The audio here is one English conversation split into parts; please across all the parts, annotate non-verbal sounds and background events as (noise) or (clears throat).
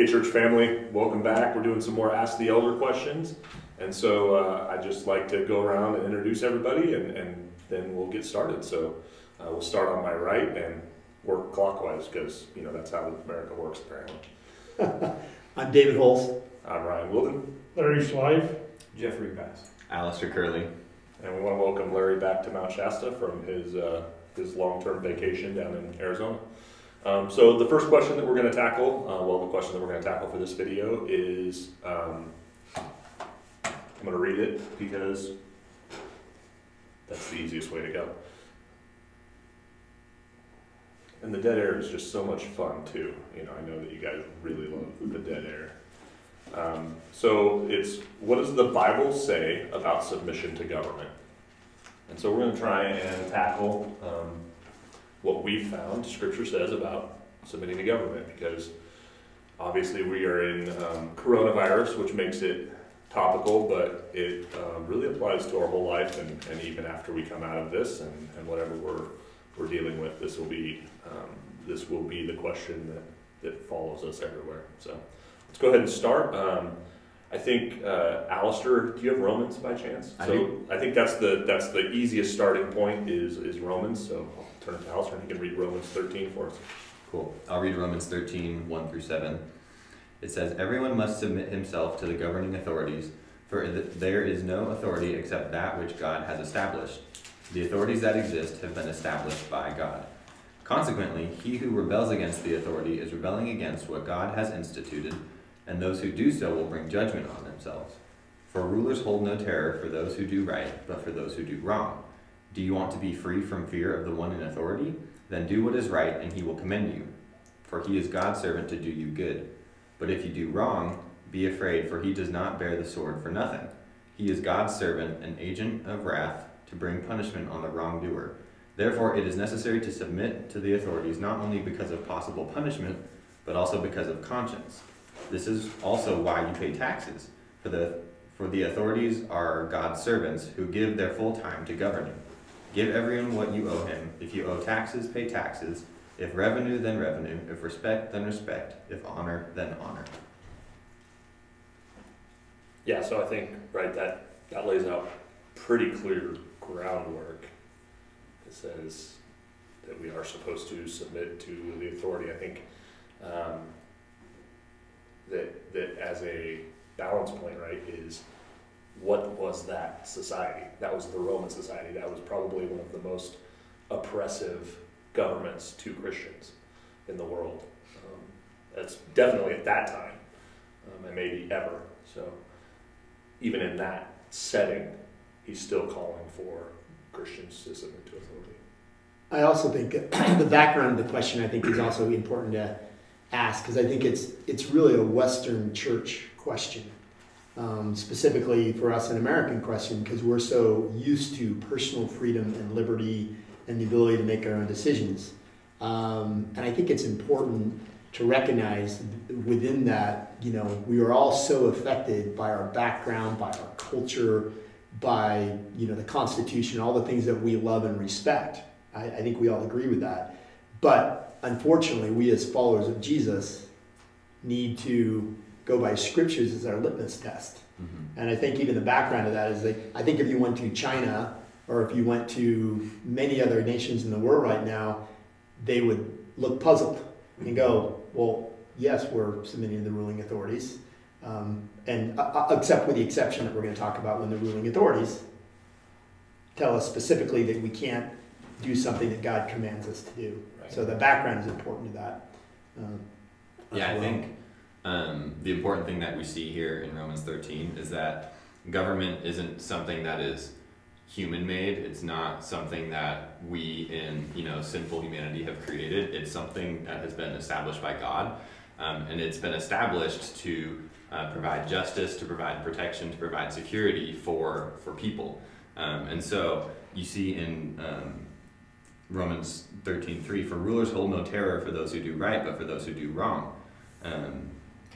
Hey, church family, welcome back. We're doing some more Ask the Elder questions. And so uh, I'd just like to go around and introduce everybody, and, and then we'll get started. So uh, we'll start on my right and work clockwise because, you know, that's how America works, apparently. (laughs) I'm David Holst. I'm Ryan Wilden. Larry Schleif. Jeffrey Bass. Alistair Curley. And we want to welcome Larry back to Mount Shasta from his, uh, his long term vacation down in Arizona. Um, so, the first question that we're going to tackle, uh, well, the question that we're going to tackle for this video is um, I'm going to read it because that's the easiest way to go. And the dead air is just so much fun, too. You know, I know that you guys really love the dead air. Um, so it's what does the Bible say about submission to government? And so we're going to try and tackle um, what we've found Scripture says about submitting to government because obviously we are in um, coronavirus, which makes it topical, but it um, really applies to our whole life and, and even after we come out of this and, and whatever we're, we're dealing with, this will be um, this will be the question that, that follows us everywhere. So let's go ahead and start. Um, I think uh, Alistair, do you have Romans by chance? I so do. I think that's the that's the easiest starting point is is Romans. So I'll turn it to Alistair and he can read Romans 13 for us. Cool. I'll read Romans 13, 1 through 7. It says, Everyone must submit himself to the governing authorities, for th- there is no authority except that which God has established. The authorities that exist have been established by God. Consequently, he who rebels against the authority is rebelling against what God has instituted, and those who do so will bring judgment on themselves. For rulers hold no terror for those who do right, but for those who do wrong. Do you want to be free from fear of the one in authority? Then do what is right, and he will commend you. For he is God's servant to do you good. But if you do wrong, be afraid, for he does not bear the sword for nothing. He is God's servant, an agent of wrath, to bring punishment on the wrongdoer. Therefore, it is necessary to submit to the authorities not only because of possible punishment, but also because of conscience. This is also why you pay taxes, for the, for the authorities are God's servants who give their full time to govern you. Give everyone what you owe him. If you owe taxes, pay taxes. If revenue, then revenue. If respect, then respect. If honor, then honor. Yeah, so I think right that that lays out pretty clear groundwork. It says that we are supposed to submit to the authority. I think um, that that as a balance point, right, is what was that society? That was the Roman society. That was probably one of the most oppressive governments to Christians in the world. Um, that's definitely at that time, um, and maybe ever. So even in that setting, he's still calling for Christians to submit to authority. I also think (coughs) the background of the question I think is also important to ask because I think it's it's really a Western church question, um, specifically for us an American question because we're so used to personal freedom and liberty and the ability to make our own decisions, um, and I think it's important to recognize within that you know we are all so affected by our background, by our culture, by you know the Constitution, all the things that we love and respect. I, I think we all agree with that. But unfortunately, we as followers of Jesus need to go by scriptures as our litmus test. Mm-hmm. And I think even the background of that is like I think if you went to China or if you went to many other nations in the world right now, they would look puzzled and go, "Well, yes, we're submitting to the ruling authorities." Um, and uh, uh, except with the exception that we're going to talk about when the ruling authorities tell us specifically that we can't do something that God commands us to do. Right. So the background is important to that. Um, Yeah, I think um, the important thing that we see here in Romans 13 is that government isn't something that is human made. It's not something that we in you know sinful humanity have created. It's something that has been established by God, um, and it's been established to uh, provide justice, to provide protection, to provide security for for people. Um, and so you see in um, Romans 13:3, for rulers hold no terror for those who do right, but for those who do wrong. Um,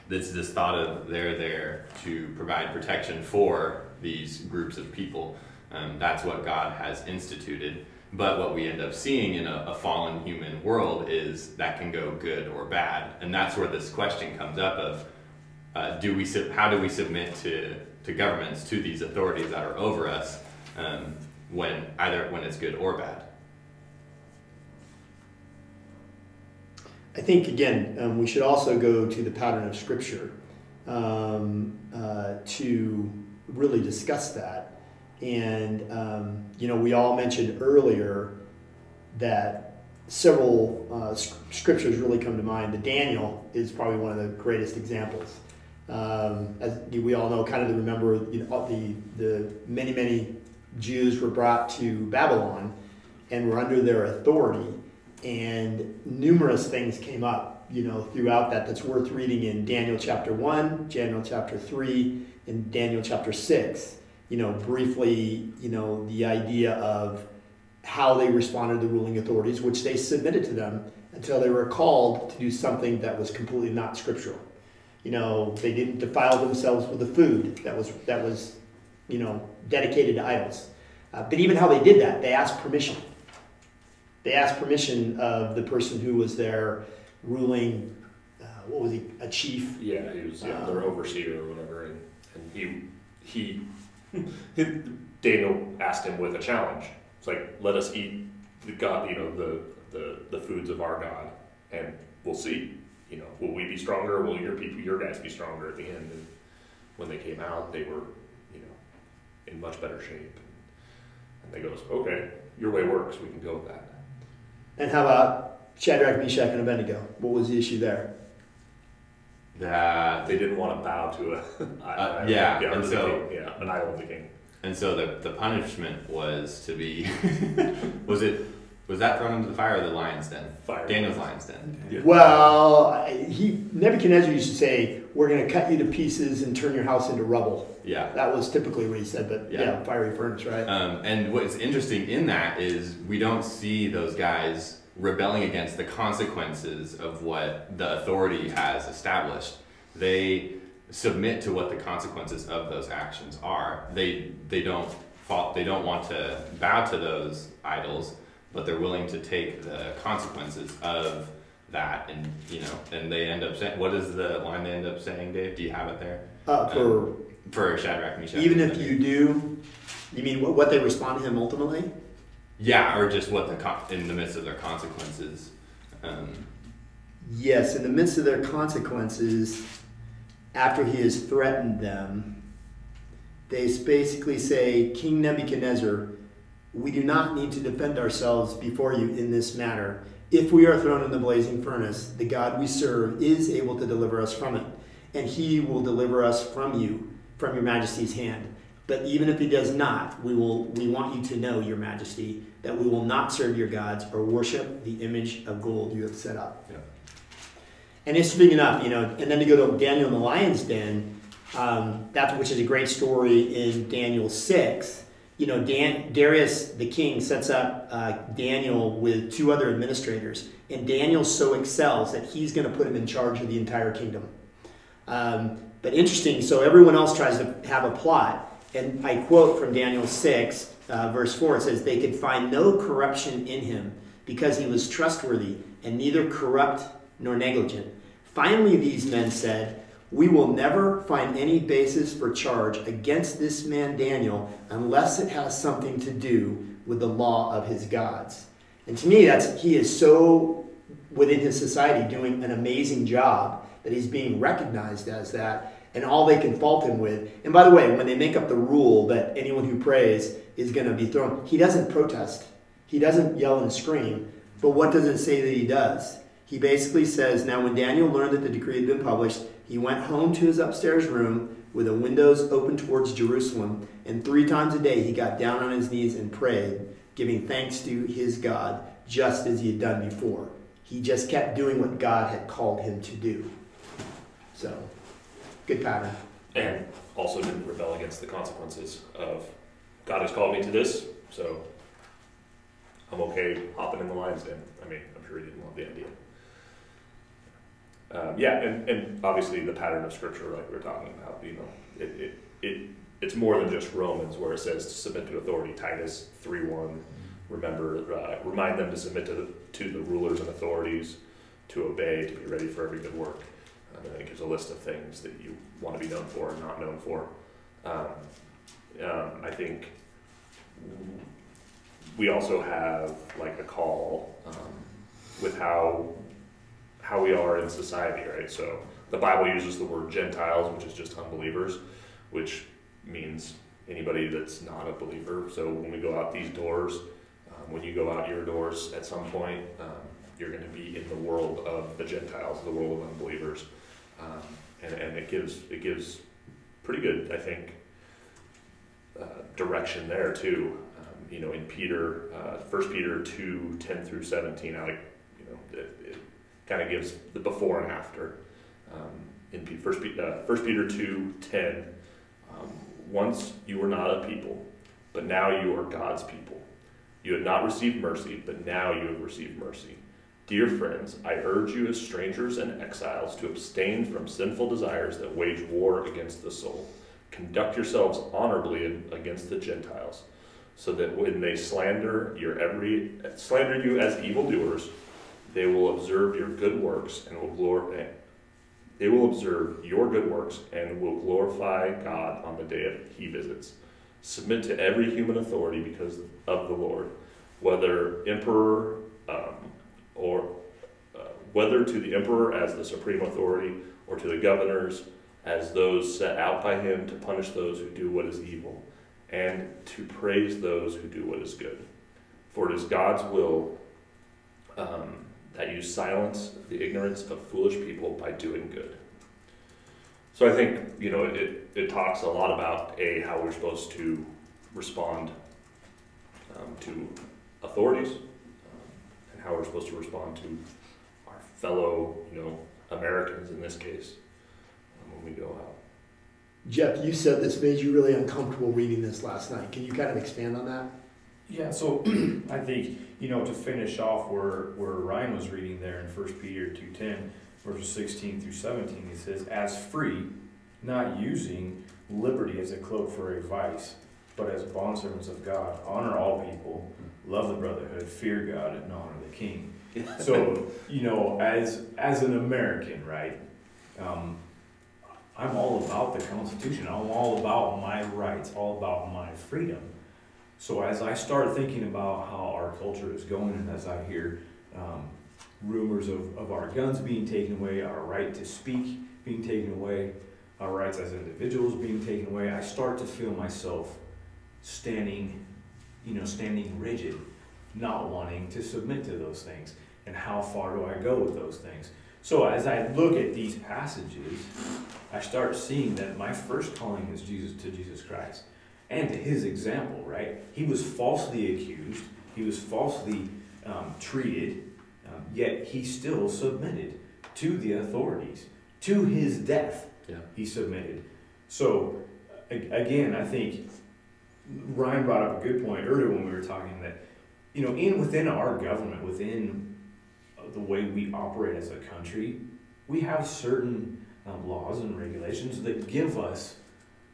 this this thought of they're there to provide protection for these groups of people. Um, that's what God has instituted. But what we end up seeing in a, a fallen human world is that can go good or bad, and that's where this question comes up of uh, do we how do we submit to to governments to these authorities that are over us um, when either when it's good or bad. I think again, um, we should also go to the pattern of Scripture um, uh, to really discuss that. And um, you know, we all mentioned earlier that several uh, scriptures really come to mind. The Daniel is probably one of the greatest examples. Um, as we all know, kind of remember you know, the the many many Jews were brought to Babylon and were under their authority and numerous things came up, you know, throughout that that's worth reading in Daniel chapter 1, Daniel chapter 3, and Daniel chapter 6. You know, briefly, you know, the idea of how they responded to the ruling authorities, which they submitted to them until they were called to do something that was completely not scriptural. You know, they didn't defile themselves with the food that was that was, you know, dedicated to idols. Uh, but even how they did that, they asked permission they asked permission of the person who was there ruling. Uh, what was he? A chief. Yeah, he was yeah, their um, overseer or whatever, and, and he he Daniel asked him with a challenge. It's like, let us eat the God, you know, the the the foods of our God, and we'll see. You know, will we be stronger? Will your people, your guys, be stronger at the end? And when they came out, they were, you know, in much better shape. And they goes, okay, your way works. We can go with that. And how about Shadrach, Meshach, and Abednego? What was the issue there? That they didn't want to bow to a (laughs) uh, yeah, yeah, and so king, yeah, an idol of the king. And so the the punishment was to be (laughs) was it was that thrown into the fire or the lion's den? Fire. Daniel's lion's den. Yeah. Well, he Nebuchadnezzar used to say, "We're going to cut you to pieces and turn your house into rubble." Yeah, that was typically what he said. But yeah, yeah fiery furnace, right? Um, and what's interesting in that is we don't see those guys rebelling against the consequences of what the authority has established. They submit to what the consequences of those actions are. They they don't fall, they don't want to bow to those idols but they're willing to take the consequences of that and you know and they end up saying what is the line they end up saying dave? Do you have it there? Uh, for um, for shadrach meshach even if you do you mean what, what they respond to him ultimately? Yeah or just what the in the midst of their consequences um, yes in the midst of their consequences after he has threatened them they basically say king nebuchadnezzar we do not need to defend ourselves before you in this matter. If we are thrown in the blazing furnace, the God we serve is able to deliver us from it, and he will deliver us from you, from your majesty's hand. But even if he does not, we will we want you to know, your majesty, that we will not serve your gods or worship the image of gold you have set up. Yeah. And interesting enough, you know, and then to go to Daniel in the lion's den, um, that which is a great story in Daniel 6 you know, Dan, Darius the king sets up uh, Daniel with two other administrators, and Daniel so excels that he's going to put him in charge of the entire kingdom. Um, but interesting, so everyone else tries to have a plot, and I quote from Daniel 6, uh, verse 4 it says, They could find no corruption in him because he was trustworthy and neither corrupt nor negligent. Finally, these men said, we will never find any basis for charge against this man Daniel unless it has something to do with the law of his gods. And to me, that's he is so within his society doing an amazing job that he's being recognized as that, and all they can fault him with. And by the way, when they make up the rule that anyone who prays is going to be thrown, he doesn't protest. He doesn't yell and scream. But what does it say that he does? He basically says, Now, when Daniel learned that the decree had been published, he went home to his upstairs room with the windows open towards Jerusalem, and three times a day he got down on his knees and prayed, giving thanks to his God, just as he had done before. He just kept doing what God had called him to do. So, good pattern. And also didn't rebel against the consequences of God has called me to this, so I'm okay hopping in the lion's den. I mean, I'm sure he didn't love the idea um, yeah, and, and obviously the pattern of scripture, like we are talking about, you know, it, it, it it's more than just Romans where it says to submit to authority. Titus three one, remember, uh, remind them to submit to the, to the rulers and authorities, to obey, to be ready for every good work. And then it gives a list of things that you want to be known for and not known for. Um, um, I think we also have like a call um, with how how we are in society, right? So the Bible uses the word Gentiles, which is just unbelievers, which means anybody that's not a believer. So when we go out these doors, um, when you go out your doors at some point, um, you're going to be in the world of the Gentiles, the world of unbelievers, um, and, and it gives it gives pretty good, I think, uh, direction there too. Um, you know, in Peter, uh, First Peter two ten through seventeen, I like, you know, it, it kind of gives the before and after. Um, in First, uh, First Peter two ten, um, once you were not a people, but now you are God's people. You had not received mercy, but now you have received mercy. Dear friends, I urge you as strangers and exiles to abstain from sinful desires that wage war against the soul. Conduct yourselves honorably against the Gentiles, so that when they slander your every slander you as evildoers, they will observe your good works and will glorify. They will observe your good works and will glorify God on the day of He visits. Submit to every human authority because of the Lord, whether emperor um, or uh, whether to the emperor as the supreme authority or to the governors as those set out by him to punish those who do what is evil and to praise those who do what is good. For it is God's will um, that you silence the ignorance of foolish people by doing good. So I think, you know, it, it talks a lot about A, how we're supposed to respond um, to authorities um, and how we're supposed to respond to our fellow, you know, Americans in this case um, when we go out. Jeff, you said this made you really uncomfortable reading this last night. Can you kind of expand on that? Yeah, so (clears throat) I think, you know, to finish off where, where Ryan was reading there in First Peter two ten, verses sixteen through seventeen, he says, As free, not using liberty as a cloak for a vice, but as bondservants of God, honor all people, love the brotherhood, fear God, and honor the king. (laughs) So, you know, as as an American, right? Um, I'm all about the Constitution. I'm all about my rights, all about my freedom. So as I start thinking about how our culture is going, and as I hear um, rumors of, of our guns being taken away, our right to speak being taken away, our rights as individuals being taken away, I start to feel myself standing, you know, standing rigid, not wanting to submit to those things. And how far do I go with those things? So as I look at these passages, I start seeing that my first calling is Jesus to Jesus Christ and to his example, right? He was falsely accused, he was falsely um, treated, um, yet he still submitted to the authorities. To his death, Yeah. he submitted. So, again, I think Ryan brought up a good point earlier when we were talking that, you know, in within our government, within uh, the way we operate as a country, we have certain um, laws and regulations that give us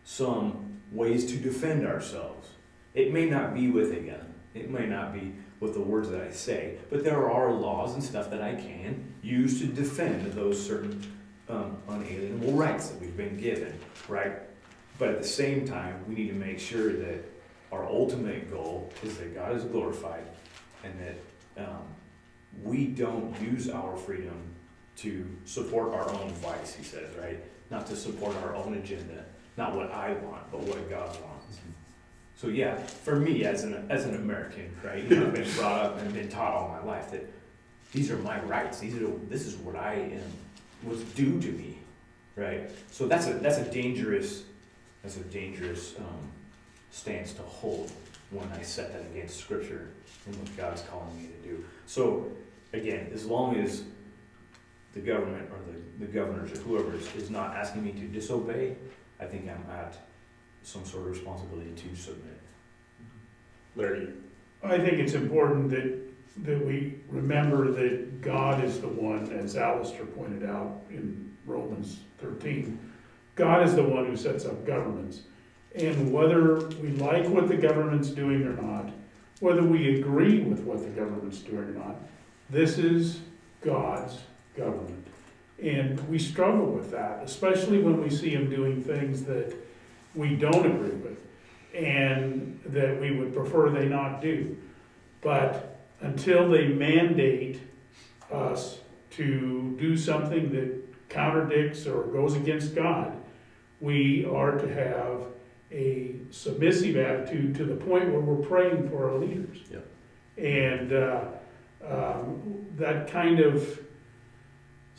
some ways to defend ourselves. It may not be with a gun, it may not be with the words that I say, but there are laws and stuff that I can use to defend those certain um, unalienable rights that we've been given, right? But at the same time, we need to make sure that our ultimate goal is that God is glorified and that um, we don't use our freedom to support our own vice, he says, right? Not to support our own agenda, not what I want, but what God wants. So yeah, for me as an as an American, right? You (laughs) know, I've been brought up and been taught all my life that these are my rights. These are this is what I am was due to me, right? So that's a that's a dangerous that's a dangerous um, stance to hold when I set that against Scripture and what God's calling me to do. So again, as long as the government or the, the governors or whoever is, is not asking me to disobey, I think I'm at some sort of responsibility to submit. Larry, I think it's important that, that we remember that God is the one, as Alistair pointed out in Romans thirteen, God is the one who sets up governments. And whether we like what the government's doing or not, whether we agree with what the government's doing or not, this is God's government. And we struggle with that, especially when we see him doing things that we don't agree with and that we would prefer they not do. But until they mandate us to do something that contradicts or goes against God, we are to have a submissive attitude to the point where we're praying for our leaders. Yep. And uh, um, that kind of,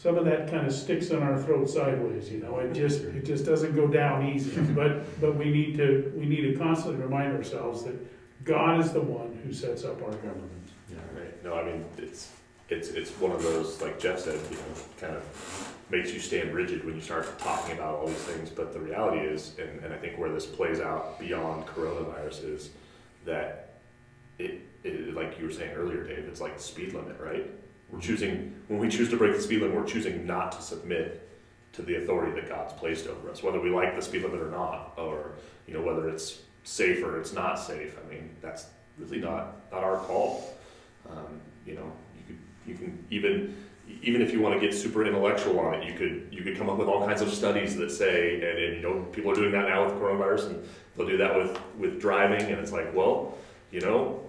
some of that kind of sticks in our throat sideways, you know, it just, it just doesn't go down easy. (laughs) But, but we need to, we need to constantly remind ourselves that God is the one who sets up our government. Yeah, right. No, I mean, it's, it's, it's one of those, like Jeff said, you know, kind of makes you stand rigid when you start talking about all these things. But the reality is, and, and I think where this plays out beyond coronavirus is that it, it, like you were saying earlier, Dave, it's like the speed limit, right? We're choosing, when we choose to break the speed limit, we're choosing not to submit to the authority that God's placed over us, whether we like the speed limit or not, or, you know, whether it's safe or it's not safe. I mean, that's really not, not our call. Um, you know, you could, you can even, even if you want to get super intellectual on it, you could, you could come up with all kinds of studies that say, and, and you know, people are doing that now with coronavirus, and they'll do that with, with driving, and it's like, well, you know,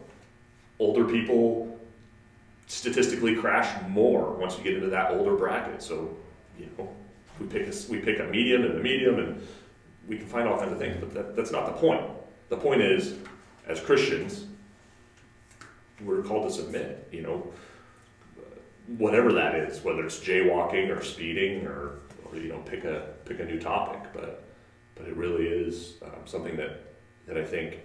older people statistically crash more once you get into that older bracket. So, you know, we pick a, we pick a medium and a medium, and we can find all kinds of things, but that, that's not the point. The point is, as Christians, we're called to submit. You know, whatever that is, whether it's jaywalking or speeding or, or you know, pick a pick a new topic. But but it really is um, something that that I think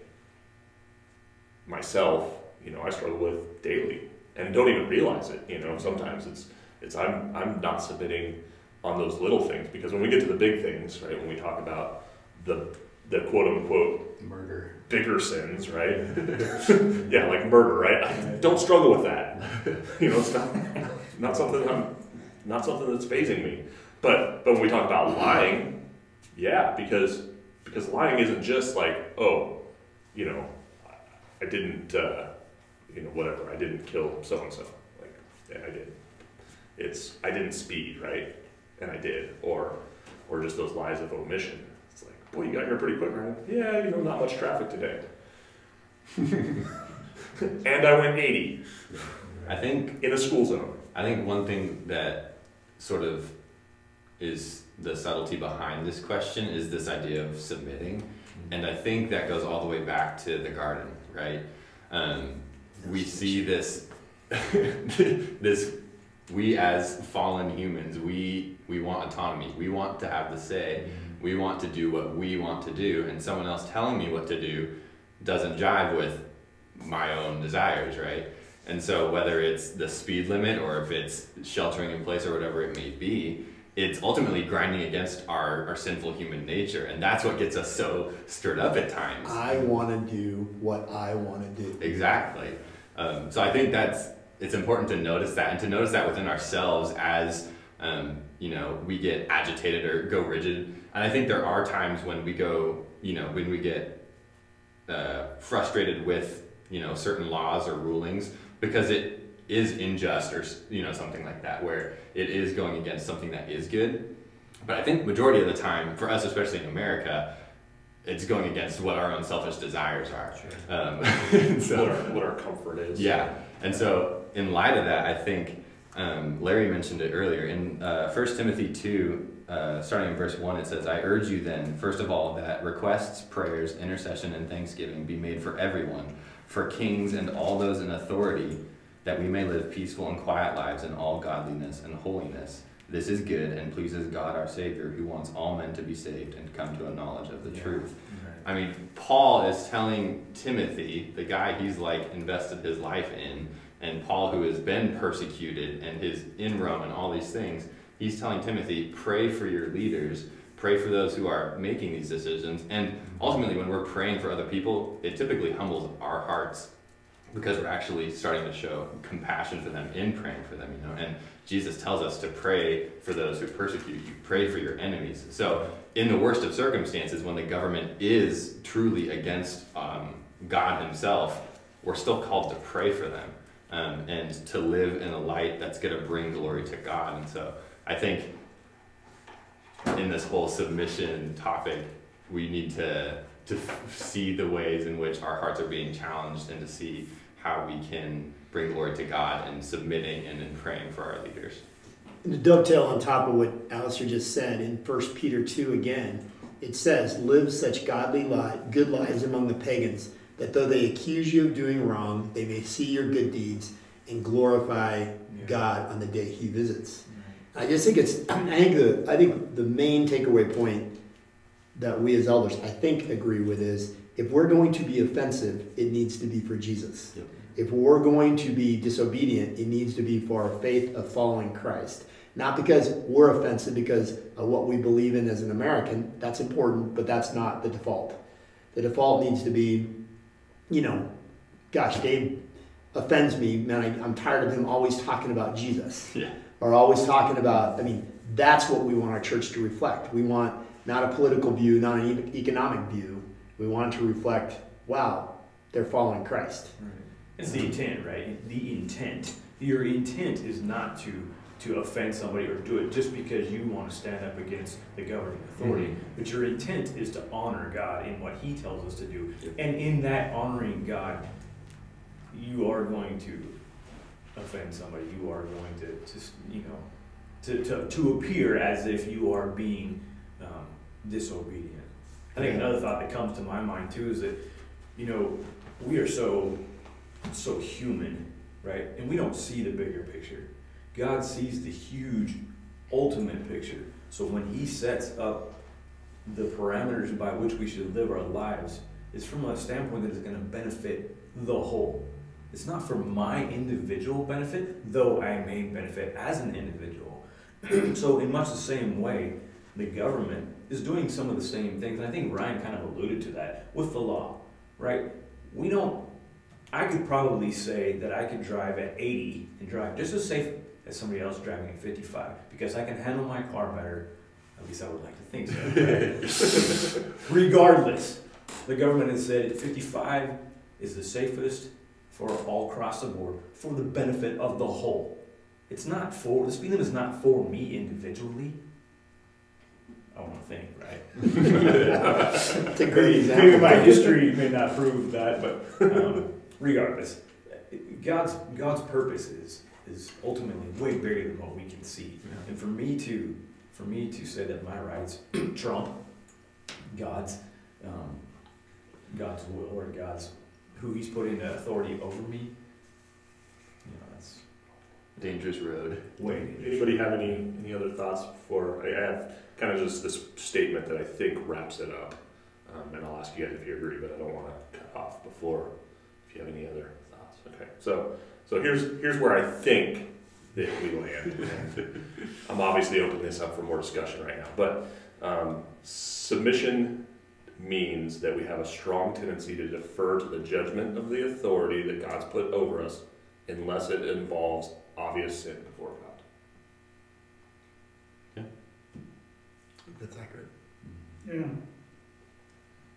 myself, you know, I struggle with daily and don't even realize it. You know, sometimes it's it's I'm I'm not submitting on those little things because when we get to the big things, right? When we talk about the the quote unquote Murder. bigger sins, right? (laughs) yeah, like murder, right? I don't struggle with that. (laughs) you know, it's not not something I'm not something that's phasing me. But but when we talk about lying, yeah, because because lying isn't just like oh, you know, I didn't uh, you know whatever I didn't kill so and so. Like yeah, I did. It's I didn't speed right, and I did, or or just those lies of omission. It's like boy, you got here pretty quick, right? Yeah, you know, not much traffic today. (laughs) and I went 80 I think in a school zone. I think one thing that sort of is the subtlety behind this question is this idea of submitting, and I think that goes all the way back to the garden, right? Um, we see this, (laughs) this, we as fallen humans, we we want autonomy. We want to have the say. Mm-hmm. We want to do what we want to do, and someone else telling me what to do doesn't jive with my own desires, right? And so whether it's the speed limit or if it's sheltering in place or whatever it may be, it's ultimately grinding against our, our sinful human nature. And that's what gets us so stirred up at times. I want to do what I want to do. Exactly. Um, so I think that's it's important to notice that and to notice that within ourselves as um, you know we get agitated or go rigid. And I think there are times when we go, you know, when we get uh, frustrated with you know certain laws or rulings because it is unjust or you know something like that where it is going against something that is good. But I think majority of the time, for us, especially in America, it's going against what our own selfish desires are. Um, (laughs) (laughs) so, what, our, what our comfort is. yeah, and so in light of that, I think um, Larry mentioned it earlier in uh, 1 Timothy 2, uh, starting in verse 1, it says, I urge you then, first of all, that requests, prayers, intercession, and thanksgiving be made for everyone, for kings and all those in authority, that we may live peaceful and quiet lives in all godliness and holiness. This is good and pleases God our Savior, who wants all men to be saved and come to a knowledge of the Yeah. truth. I mean, Paul is telling Timothy, the guy he's like invested his life in, and Paul, who has been persecuted and is in Rome and all these things, he's telling Timothy, pray for your leaders, pray for those who are making these decisions. And ultimately, when we're praying for other people, it typically humbles our hearts because we're actually starting to show compassion for them in praying for them, you know. And Jesus tells us to pray for those who persecute you, pray for your enemies. So, in the worst of circumstances, when the government is truly against um, God Himself, we're still called to pray for them um, and to live in a light that's going to bring glory to God. And so I think in this whole submission topic, we need to to f- see the ways in which our hearts are being challenged and to see how we can bring glory to God in submitting and in praying for our leaders. And to dovetail on top of what Alistair just said in 1 Peter 2 again, it says, Live such godly li- good lives among the pagans, that though they accuse you of doing wrong, they may see your good deeds and glorify God on the day he visits. I just think it's (clears throat) I think the I think the main takeaway point that we as elders I think agree with is if we're going to be offensive, it needs to be for Jesus. Yep. If we're going to be disobedient, it needs to be for our faith of following Christ. Not because we're offensive because of what we believe in as an American. That's important, but that's not the default. The default needs to be, you know, gosh, Dave offends me, man. I, I'm tired of him always talking about Jesus Yeah. are always talking about, I mean, that's what we want our church to reflect. We want not a political view, not an e- economic view. We want to reflect, wow, they're following Christ. It's the intent, right? The intent. Your intent is not to to offend somebody or do it just because you want to stand up against the governing authority. Mm-hmm. But your intent is to honor God in what He tells us to do. Yep. And in that honoring God, you are going to offend somebody. You are going to, to you know, to, to, to appear as if you are being disobedient. I think another thought that comes to my mind too is that, you know, we are so so human, right? And we don't see the bigger picture. God sees the huge ultimate picture. So when he sets up the parameters by which we should live our lives, it's from a standpoint that is going to benefit the whole. It's not for my individual benefit, though I may benefit as an individual. (clears throat) so in much the same way, the government is doing some of the same things. And I think Ryan kind of alluded to that with the law, right? We don't I could probably say that I could drive at 80 and drive just as safe as somebody else driving at 55 because I can handle my car better. At least I would like to think so. right? (laughs) Regardless, the government has said 55 is the safest for all across the board for the benefit of the whole. It's not for, the speed limit is not for me individually. I want to think, right? It's a great example. Maybe my history may not prove that, but um, regardless, God's God's purpose is is ultimately way bigger than what we can see. And for me to for me to say that my rights (clears throat) trump God's um, God's will or God's who He's put into authority over me, you know, that's Dangerous road. way. Anybody have any, any other thoughts before, I have kind of just this statement that I think wraps it up. Um, and I'll ask you guys if you agree, but I don't want to cut off before, if you have any other thoughts. Okay, so, so here's, here's where I think that we land. (laughs) I'm obviously opening this up for more discussion right now, but, um, submission means that we have a strong tendency to defer to the judgment of the authority that God's put over us unless it involves obvious sin before God. Yeah. That's accurate. Yeah.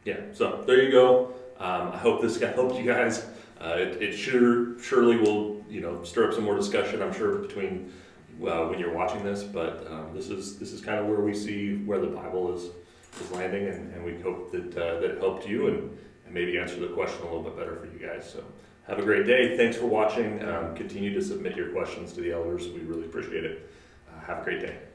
Yeah, so there you go. Um, I hope this guy helped you guys. Uh, it, it sure surely will you know stir up some more discussion. I'm sure between uh, when you're watching this, but um, this is this is kind of where we see where the Bible is is landing, and, and we hope that uh, that helped you and, and maybe answer the question a little bit better for you guys. So have a great day. Thanks for watching. Um, continue to submit your questions to the elders. We really appreciate it. Uh, have a great day.